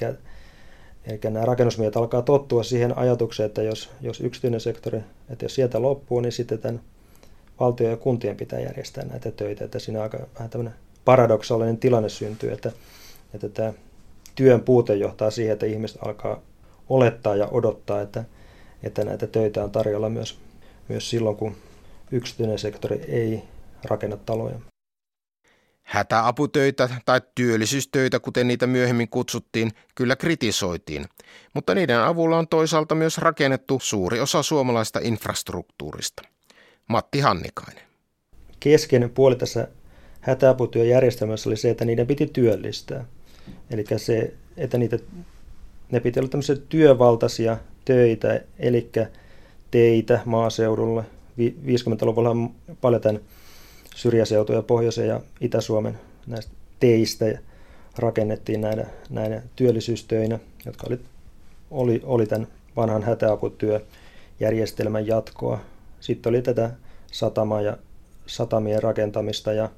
eli nämä rakennusmiehet alkaa tottua siihen ajatukseen, että jos, jos yksityinen sektori, että jos sieltä loppuu, niin sitten tämän valtio ja kuntien pitää järjestää näitä töitä. Että siinä aika vähän tämmöinen paradoksaalinen tilanne syntyy, että että tämä työn puute johtaa siihen, että ihmiset alkaa olettaa ja odottaa, että, että näitä töitä on tarjolla myös, myös silloin, kun yksityinen sektori ei rakennetaloja. Hätäaputöitä tai työllisyystöitä, kuten niitä myöhemmin kutsuttiin, kyllä kritisoitiin, mutta niiden avulla on toisaalta myös rakennettu suuri osa suomalaista infrastruktuurista. Matti Hannikainen. Keskeinen puoli tässä hätäaputyöjärjestelmässä oli se, että niiden piti työllistää. Eli se, että niitä, ne piti olla tämmöisiä työvaltaisia töitä, eli teitä maaseudulle. 50-luvulla on paljon tämän syrjäseutuja Pohjoisen ja Itä-Suomen näistä teistä ja rakennettiin näitä, näitä työllisyystöinä, jotka oli, oli, oli tämän vanhan hätäaputyöjärjestelmän jatkoa. Sitten oli tätä satama ja satamien rakentamista ja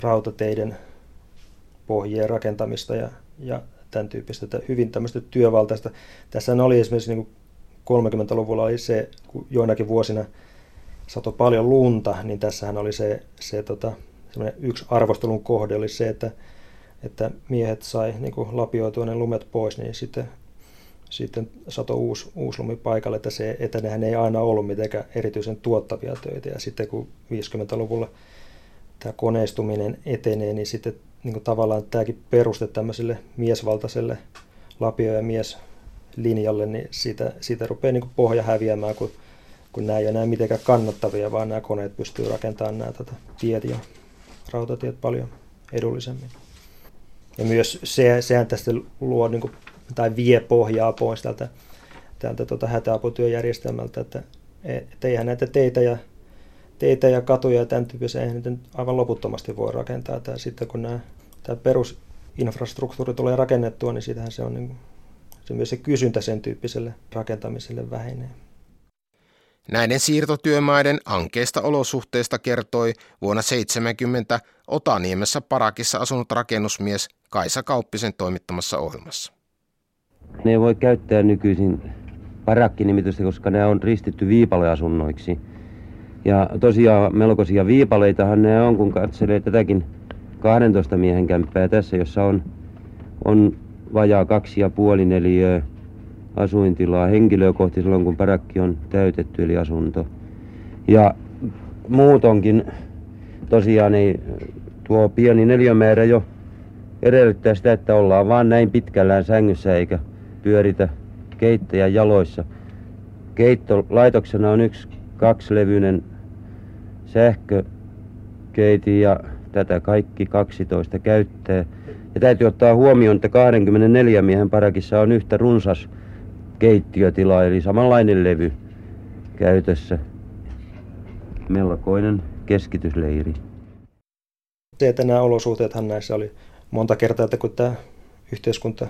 rautateiden pohjien rakentamista ja, ja tämän tyyppistä että hyvin tämmöistä työvaltaista. Tässä oli esimerkiksi niin 30-luvulla oli se, kun joinakin vuosina sato paljon lunta, niin tässähän oli se, se tota, yksi arvostelun kohde oli se, että, että miehet sai niin lapioitua ne lumet pois, niin sitten, sitten sato uusi, uusi lumi paikalle, että, se, että nehän ei aina ollut mitenkään erityisen tuottavia töitä. Ja sitten kun 50-luvulla tämä koneistuminen etenee, niin sitten niin kuin tavallaan tämäkin peruste tämmöiselle miesvaltaiselle lapio- ja mieslinjalle, niin siitä, siitä rupeaa niin kuin pohja häviämään, kun, kun nämä ei ole enää mitenkään kannattavia, vaan nämä koneet pystyy rakentamaan nämä tätä tiet ja rautatiet paljon edullisemmin. Ja myös se, sehän tästä luo niin kuin, tai vie pohjaa pois tältä, tältä tuota hätäaputyöjärjestelmältä, että, että eihän näitä teitä ja teitä ja katuja ja tämän tyyppisiä, eihän niitä aivan loputtomasti voi rakentaa. Tää, sitten kun nämä, tämä perusinfrastruktuuri tulee rakennettua, niin siitähän se on niin, se myös se kysyntä sen tyyppiselle rakentamiselle vähenee. Näiden siirtotyömaiden ankeista olosuhteista kertoi vuonna 70 Otaniemessä Parakissa asunut rakennusmies Kaisa Kauppisen toimittamassa ohjelmassa. Ne voi käyttää nykyisin parakkinimitystä, koska ne on ristitty viipaleasunnoiksi. Ja tosiaan melkoisia viipaleitahan ne on, kun katselee tätäkin 12 miehen kämppää tässä, jossa on, on vajaa kaksi ja puoli neliöä asuintilaa henkilöä kohti silloin, kun parakki on täytetty, eli asunto. Ja muutonkin tosiaan ei tuo pieni neliömäärä jo edellyttää sitä, että ollaan vaan näin pitkällään sängyssä eikä pyöritä keittäjä jaloissa. Keittolaitoksena on yksi kaksilevyinen sähkökeiti ja tätä kaikki 12 käyttää. Ja täytyy ottaa huomioon, että 24 miehen parakissa on yhtä runsas keittiötila, eli samanlainen levy käytössä. Melkoinen keskitysleiri. Se, että nämä olosuhteethan näissä oli monta kertaa, että kun tämä yhteiskunta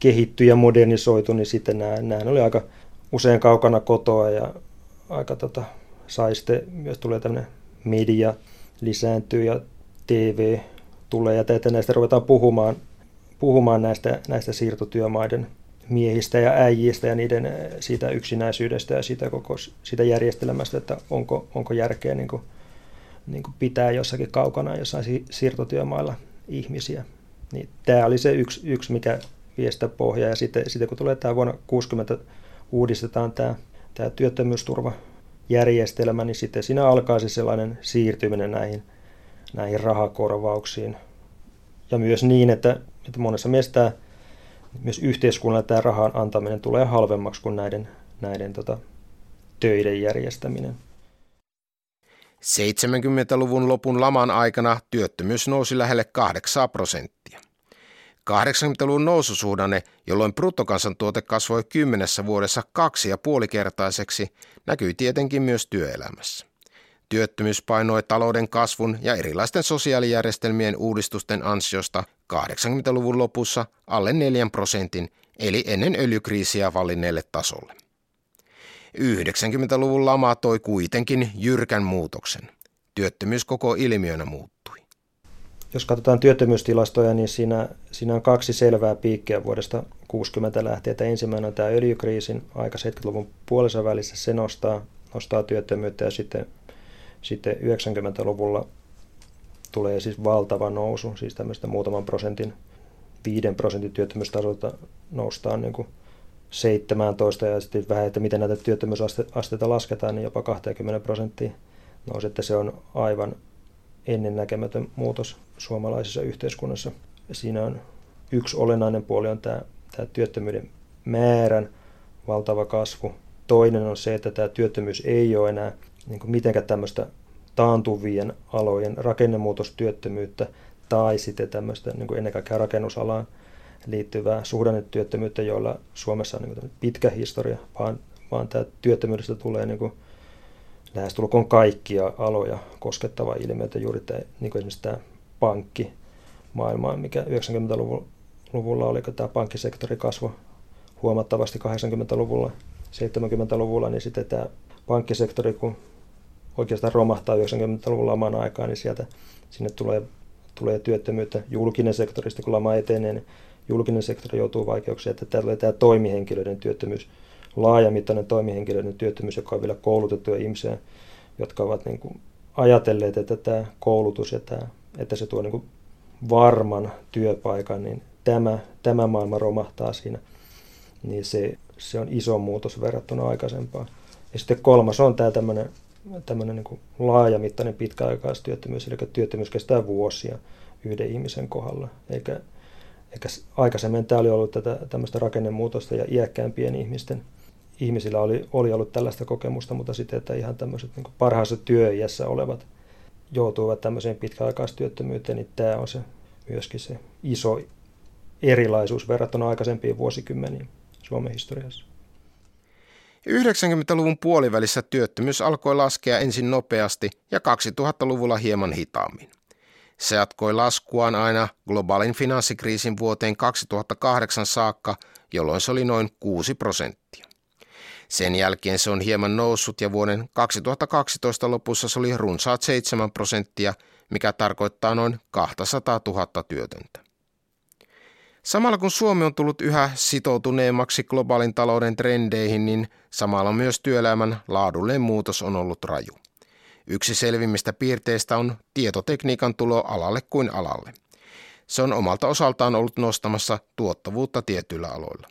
kehittyi ja modernisoitui, niin sitten nämä, nämä oli aika usein kaukana kotoa ja aika tota, sai sitten myös tulee tämmöinen media lisääntyy ja TV tulee ja että näistä ruvetaan puhumaan, puhumaan näistä, näistä siirtotyömaiden miehistä ja äijistä ja niiden eh, siitä yksinäisyydestä ja siitä koko siitä järjestelmästä, että onko, onko järkeä niin kuin, niin kuin pitää jossakin kaukana jossain siirtotyömailla ihmisiä. Niin tämä oli se yksi, yksi mikä viestä pohja ja sitten, sitten kun tulee tämä vuonna 60 uudistetaan tämä, tämä työttömyysturva järjestelmä, niin sitten siinä alkaa se sellainen siirtyminen näihin, näihin rahakorvauksiin. Ja myös niin, että, että monessa mielessä myös yhteiskunnalle tämä rahan antaminen tulee halvemmaksi kuin näiden, näiden tota, töiden järjestäminen. 70-luvun lopun laman aikana työttömyys nousi lähelle 8 prosenttia. 80-luvun noususuhdanne, jolloin bruttokansantuote kasvoi kymmenessä vuodessa kaksi ja puolikertaiseksi, näkyi tietenkin myös työelämässä. Työttömyys painoi talouden kasvun ja erilaisten sosiaalijärjestelmien uudistusten ansiosta 80-luvun lopussa alle 4 prosentin, eli ennen öljykriisiä vallinneelle tasolle. 90-luvun lama toi kuitenkin jyrkän muutoksen. Työttömyys koko ilmiönä muuttui. Jos katsotaan työttömyystilastoja, niin siinä, siinä on kaksi selvää piikkiä vuodesta 60 lähtien. Että ensimmäinen on tämä öljykriisin aika 70-luvun puolessa välissä, se nostaa, nostaa työttömyyttä ja sitten, sitten 90-luvulla tulee siis valtava nousu, siis tämmöistä muutaman prosentin, 5 prosentin työttömyystasolta noustaan niin kuin 17 ja sitten vähän, että miten näitä työttömyysasteita lasketaan, niin jopa 20 prosenttia nousi, että se on aivan, ennennäkemätön muutos suomalaisessa yhteiskunnassa. Siinä on yksi olennainen puoli on tämä, tämä työttömyyden määrän valtava kasvu. Toinen on se, että tämä työttömyys ei ole enää niin kuin mitenkään tämmöistä taantuvien alojen rakennemuutostyöttömyyttä tai sitten tämmöistä niin kuin ennen kaikkea rakennusalaan liittyvää suhdannetyöttömyyttä, joilla Suomessa on niin pitkä historia, vaan, vaan tämä työttömyydestä tulee niin kuin lähestulkoon kaikkia aloja koskettava ilmiö, että juuri tämä, niin kuin esimerkiksi tämä pankki maailma, mikä 90-luvulla oli, kun tämä pankkisektori kasvoi huomattavasti 80-luvulla, 70-luvulla, niin sitten tämä pankkisektori, kun oikeastaan romahtaa 90-luvulla laman aikaan, niin sieltä sinne tulee, tulee työttömyyttä. Julkinen sektorista, kun lama etenee, niin julkinen sektori joutuu vaikeuksiin, että täällä tämä toimihenkilöiden työttömyys, laajamittainen toimihenkilöiden työttömyys, joka on vielä koulutettuja ihmisiä, jotka ovat niin kuin ajatelleet, että tämä koulutus ja tämä, että se tuo niin kuin varman työpaikan, niin tämä, tämä maailma romahtaa siinä. Niin se, se on iso muutos verrattuna aikaisempaan. Ja sitten kolmas on tämä tämmöinen, tämmöinen niin laajamittainen pitkäaikaistyöttömyys, eli työttömyys kestää vuosia yhden ihmisen kohdalla, eikä eikä aikaisemmin tämä oli ollut tätä, tämmöistä rakennemuutosta ja iäkkäämpien ihmisten ihmisillä oli, oli ollut tällaista kokemusta, mutta sitten, että ihan tämmöiset niin parhaassa työiässä olevat joutuivat tämmöiseen pitkäaikaistyöttömyyteen, niin tämä on se myöskin se iso erilaisuus verrattuna aikaisempiin vuosikymmeniin Suomen historiassa. 90-luvun puolivälissä työttömyys alkoi laskea ensin nopeasti ja 2000-luvulla hieman hitaammin. Se jatkoi laskuaan aina globaalin finanssikriisin vuoteen 2008 saakka, jolloin se oli noin 6 prosenttia. Sen jälkeen se on hieman noussut ja vuoden 2012 lopussa se oli runsaat 7 prosenttia, mikä tarkoittaa noin 200 000 työtöntä. Samalla kun Suomi on tullut yhä sitoutuneemmaksi globaalin talouden trendeihin, niin samalla myös työelämän laadullinen muutos on ollut raju. Yksi selvimmistä piirteistä on tietotekniikan tulo alalle kuin alalle. Se on omalta osaltaan ollut nostamassa tuottavuutta tietyillä aloilla.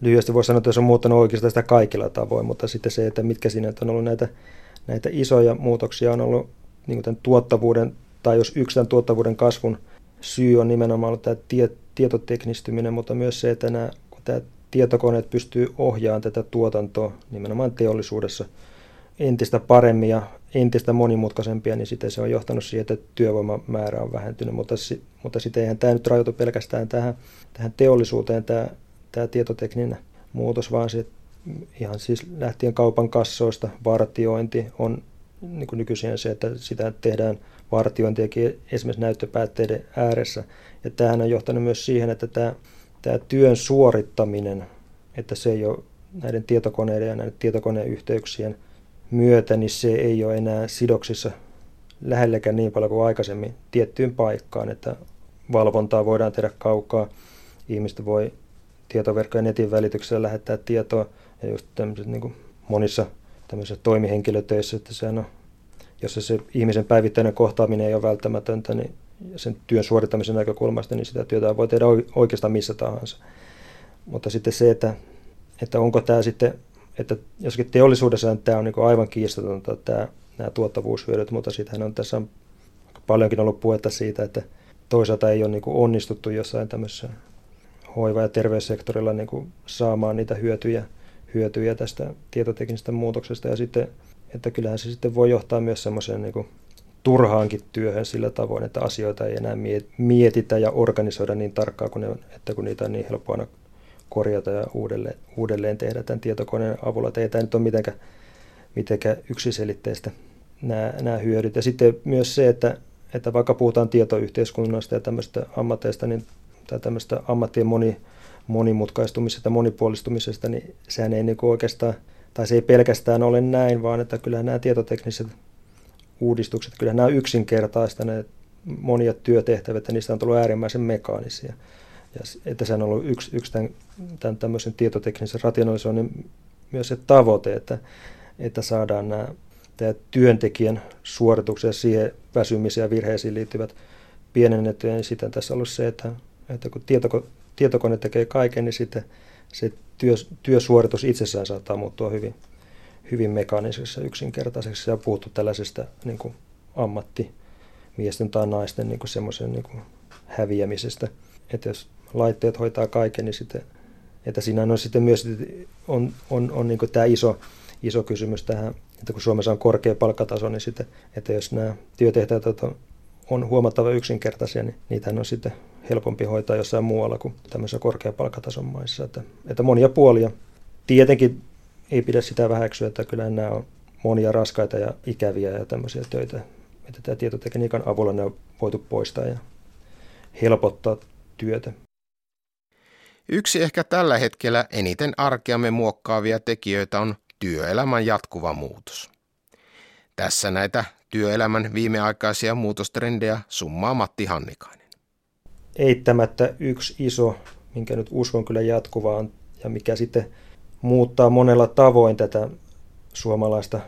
Lyhyesti voisi sanoa, että se on muuttanut oikeastaan sitä kaikilla tavoin, mutta sitten se, että mitkä siinä on ollut näitä, näitä isoja muutoksia, on ollut niin tämän tuottavuuden, tai jos yksi tämän tuottavuuden kasvun syy on nimenomaan ollut tämä tie, tietoteknistyminen, mutta myös se, että nämä, kun tämä tietokoneet pystyy ohjaamaan tätä tuotantoa nimenomaan teollisuudessa – entistä paremmin ja entistä monimutkaisempia, niin sitten se on johtanut siihen, että työvoimamäärä on vähentynyt. Mutta, mutta sitten eihän tämä nyt rajoitu pelkästään tähän, tähän teollisuuteen, tämä, tämä tietotekninen muutos, vaan se ihan siis lähtien kaupan kassoista, vartiointi on niin kuin nykyisin se, että sitä tehdään vartiointiakin esimerkiksi näyttöpäätteiden ääressä. Ja tämähän on johtanut myös siihen, että tämä, tämä työn suorittaminen, että se ei ole näiden tietokoneiden ja näiden tietokoneyhteyksien myötä, niin se ei ole enää sidoksissa lähellekään niin paljon kuin aikaisemmin tiettyyn paikkaan, että valvontaa voidaan tehdä kaukaa. Ihmiset voi tietoverkkojen netin välityksellä lähettää tietoa ja just tämmöiset niin monissa tämmöisissä toimihenkilötöissä, että sehän on, jos se ihmisen päivittäinen kohtaaminen ei ole välttämätöntä, niin sen työn suorittamisen näkökulmasta, niin sitä työtä voi tehdä oikeastaan missä tahansa. Mutta sitten se, että, että onko tämä sitten että joskin teollisuudessa tämä on niin aivan kiistatonta, tämä, nämä tuottavuushyödyt, mutta siitähän on tässä on paljonkin ollut puhetta siitä, että toisaalta ei ole niin onnistuttu jossain tämmöisessä hoiva- ja terveyssektorilla niin saamaan niitä hyötyjä, hyötyjä tästä tietoteknisestä muutoksesta ja sitten, että kyllähän se sitten voi johtaa myös semmoiseen niin turhaankin työhön sillä tavoin, että asioita ei enää mietitä ja organisoida niin tarkkaan, kun ne, että kun niitä on niin helppo aina korjata ja uudelleen, uudelleen tehdä tämän tietokoneen avulla. Että ei tämä nyt ole mitenkään, mitenkään yksiselitteistä nämä, nämä hyödyt. Ja sitten myös se, että, että vaikka puhutaan tietoyhteiskunnasta ja tämmöistä ammateista, niin, tai tämmöistä ammattien moni, monimutkaistumisesta monipuolistumisesta, niin sehän ei niin oikeastaan, tai se ei pelkästään ole näin, vaan että kyllähän nämä tietotekniset uudistukset, kyllähän nämä yksinkertaistaneet monia työtehtäviä, että niistä on tullut äärimmäisen mekaanisia. Ja että se on ollut yksi, yksi tämän, tämän tämmöisen tietoteknisen rationalisoinnin myös se tavoite, että, että saadaan nämä tämä työntekijän suorituksia siihen väsymiseen ja virheisiin liittyvät pienennettyä, niin sitten tässä on ollut se, että, että kun tietoko, tietokone tekee kaiken, niin sitten se työ, työsuoritus itsessään saattaa muuttua hyvin, hyvin mekaaniseksi ja yksinkertaiseksi ja puhuttu tällaisesta niin kuin ammatti, miesten tai naisten niin semmoisen niin häviämisestä. Että jos laitteet hoitaa kaiken, niin sitten, että siinä on sitten myös on, on, on niin tämä iso, iso kysymys tähän, että kun Suomessa on korkea palkkataso, niin sitten, että jos nämä työtehtävät on huomattava yksinkertaisia, niin niitä on sitten helpompi hoitaa jossain muualla kuin tämmöisessä korkeapalkkatason maissa. Että, että monia puolia. Tietenkin ei pidä sitä vähäksyä, että kyllä nämä on monia raskaita ja ikäviä ja tämmöisiä töitä, että tämä tietotekniikan avulla ne on voitu poistaa ja helpottaa työtä. Yksi ehkä tällä hetkellä eniten arkeamme muokkaavia tekijöitä on työelämän jatkuva muutos. Tässä näitä työelämän viimeaikaisia muutostrendejä summaa Matti Hannikainen. Eittämättä yksi iso, minkä nyt uskon kyllä jatkuvaan ja mikä sitten muuttaa monella tavoin tätä suomalaista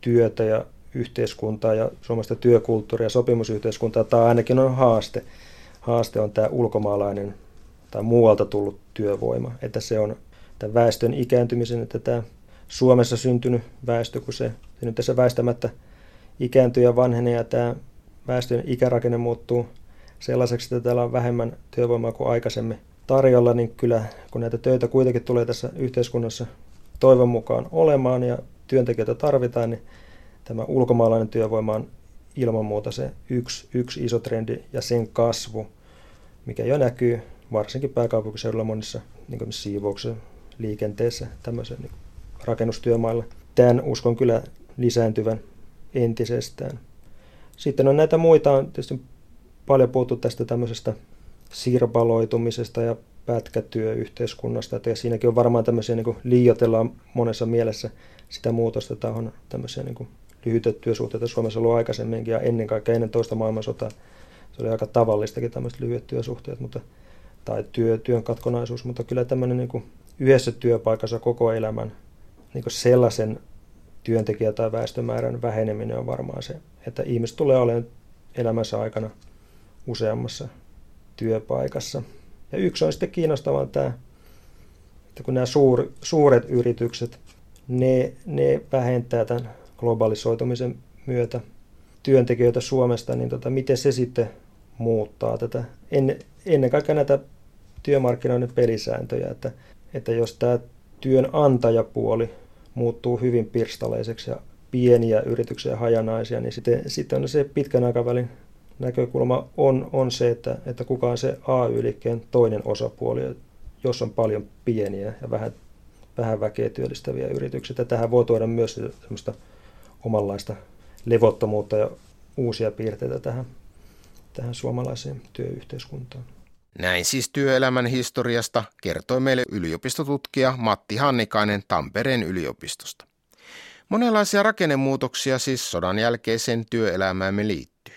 työtä ja yhteiskuntaa ja suomalaista työkulttuuria ja sopimusyhteiskuntaa, tai ainakin on haaste. Haaste on tämä ulkomaalainen tai muualta tullut työvoima, että se on tämän väestön ikääntymisen, että tämä Suomessa syntynyt väestö, kun se, se nyt tässä väistämättä ikääntyy ja vanhenee ja tämä väestön ikärakenne muuttuu sellaiseksi, että täällä on vähemmän työvoimaa kuin aikaisemmin tarjolla, niin kyllä kun näitä töitä kuitenkin tulee tässä yhteiskunnassa toivon mukaan olemaan ja työntekijöitä tarvitaan, niin tämä ulkomaalainen työvoima on ilman muuta se yksi, yksi iso trendi ja sen kasvu, mikä jo näkyy varsinkin pääkaupunkiseudulla monissa niin siivouksessa, liikenteessä, tämmöisen niin rakennustyömailla. Tämän uskon kyllä lisääntyvän entisestään. Sitten on näitä muita, on tietysti paljon puhuttu tästä tämmöisestä sirpaloitumisesta ja pätkätyöyhteiskunnasta, että siinäkin on varmaan tämmöisiä niin liioitellaan monessa mielessä sitä muutosta, että on tämmöisiä niin lyhyitä työsuhteita Suomessa ollut aikaisemminkin ja ennen kaikkea ennen toista maailmansotaa se oli aika tavallistakin tämmöiset lyhyet työsuhteet, mutta, tai työ, työn katkonaisuus, mutta kyllä tämmöinen niin kuin yhdessä työpaikassa koko elämän niin kuin sellaisen työntekijä- tai väestömäärän väheneminen on varmaan se, että ihmiset tulee olemaan elämänsä aikana useammassa työpaikassa. Ja yksi on sitten kiinnostavaa tämä, että kun nämä suur, suuret yritykset, ne, ne vähentää tämän globalisoitumisen myötä työntekijöitä Suomesta, niin tota, miten se sitten muuttaa tätä, ennen, ennen kaikkea näitä työmarkkinoiden pelisääntöjä, että, että jos tämä työnantajapuoli muuttuu hyvin pirstaleiseksi ja pieniä yrityksiä hajanaisia, niin sitten, sitten se pitkän aikavälin näkökulma on, on se, että, että kuka on se AY-liikkeen toinen osapuoli, jos on paljon pieniä ja vähän, vähän väkeä työllistäviä yrityksiä. Tähän voi tuoda myös semmoista omanlaista levottomuutta ja uusia piirteitä tähän, tähän suomalaiseen työyhteiskuntaan. Näin siis työelämän historiasta kertoi meille yliopistotutkija Matti Hannikainen Tampereen yliopistosta. Monenlaisia rakennemuutoksia siis sodan jälkeiseen työelämäämme liittyy.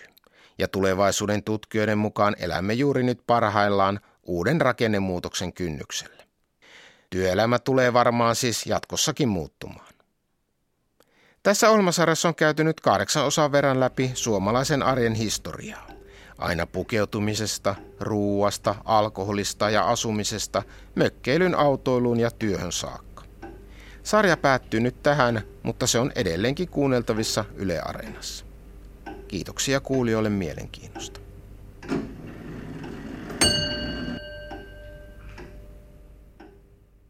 Ja tulevaisuuden tutkijoiden mukaan elämme juuri nyt parhaillaan uuden rakennemuutoksen kynnyksellä. Työelämä tulee varmaan siis jatkossakin muuttumaan. Tässä ohjelmasarjassa on käyty nyt kahdeksan osan verran läpi suomalaisen arjen historiaa aina pukeutumisesta, ruuasta, alkoholista ja asumisesta, mökkeilyn autoiluun ja työhön saakka. Sarja päättyy nyt tähän, mutta se on edelleenkin kuunneltavissa Yle Areenassa. Kiitoksia kuulijoille mielenkiinnosta. thank you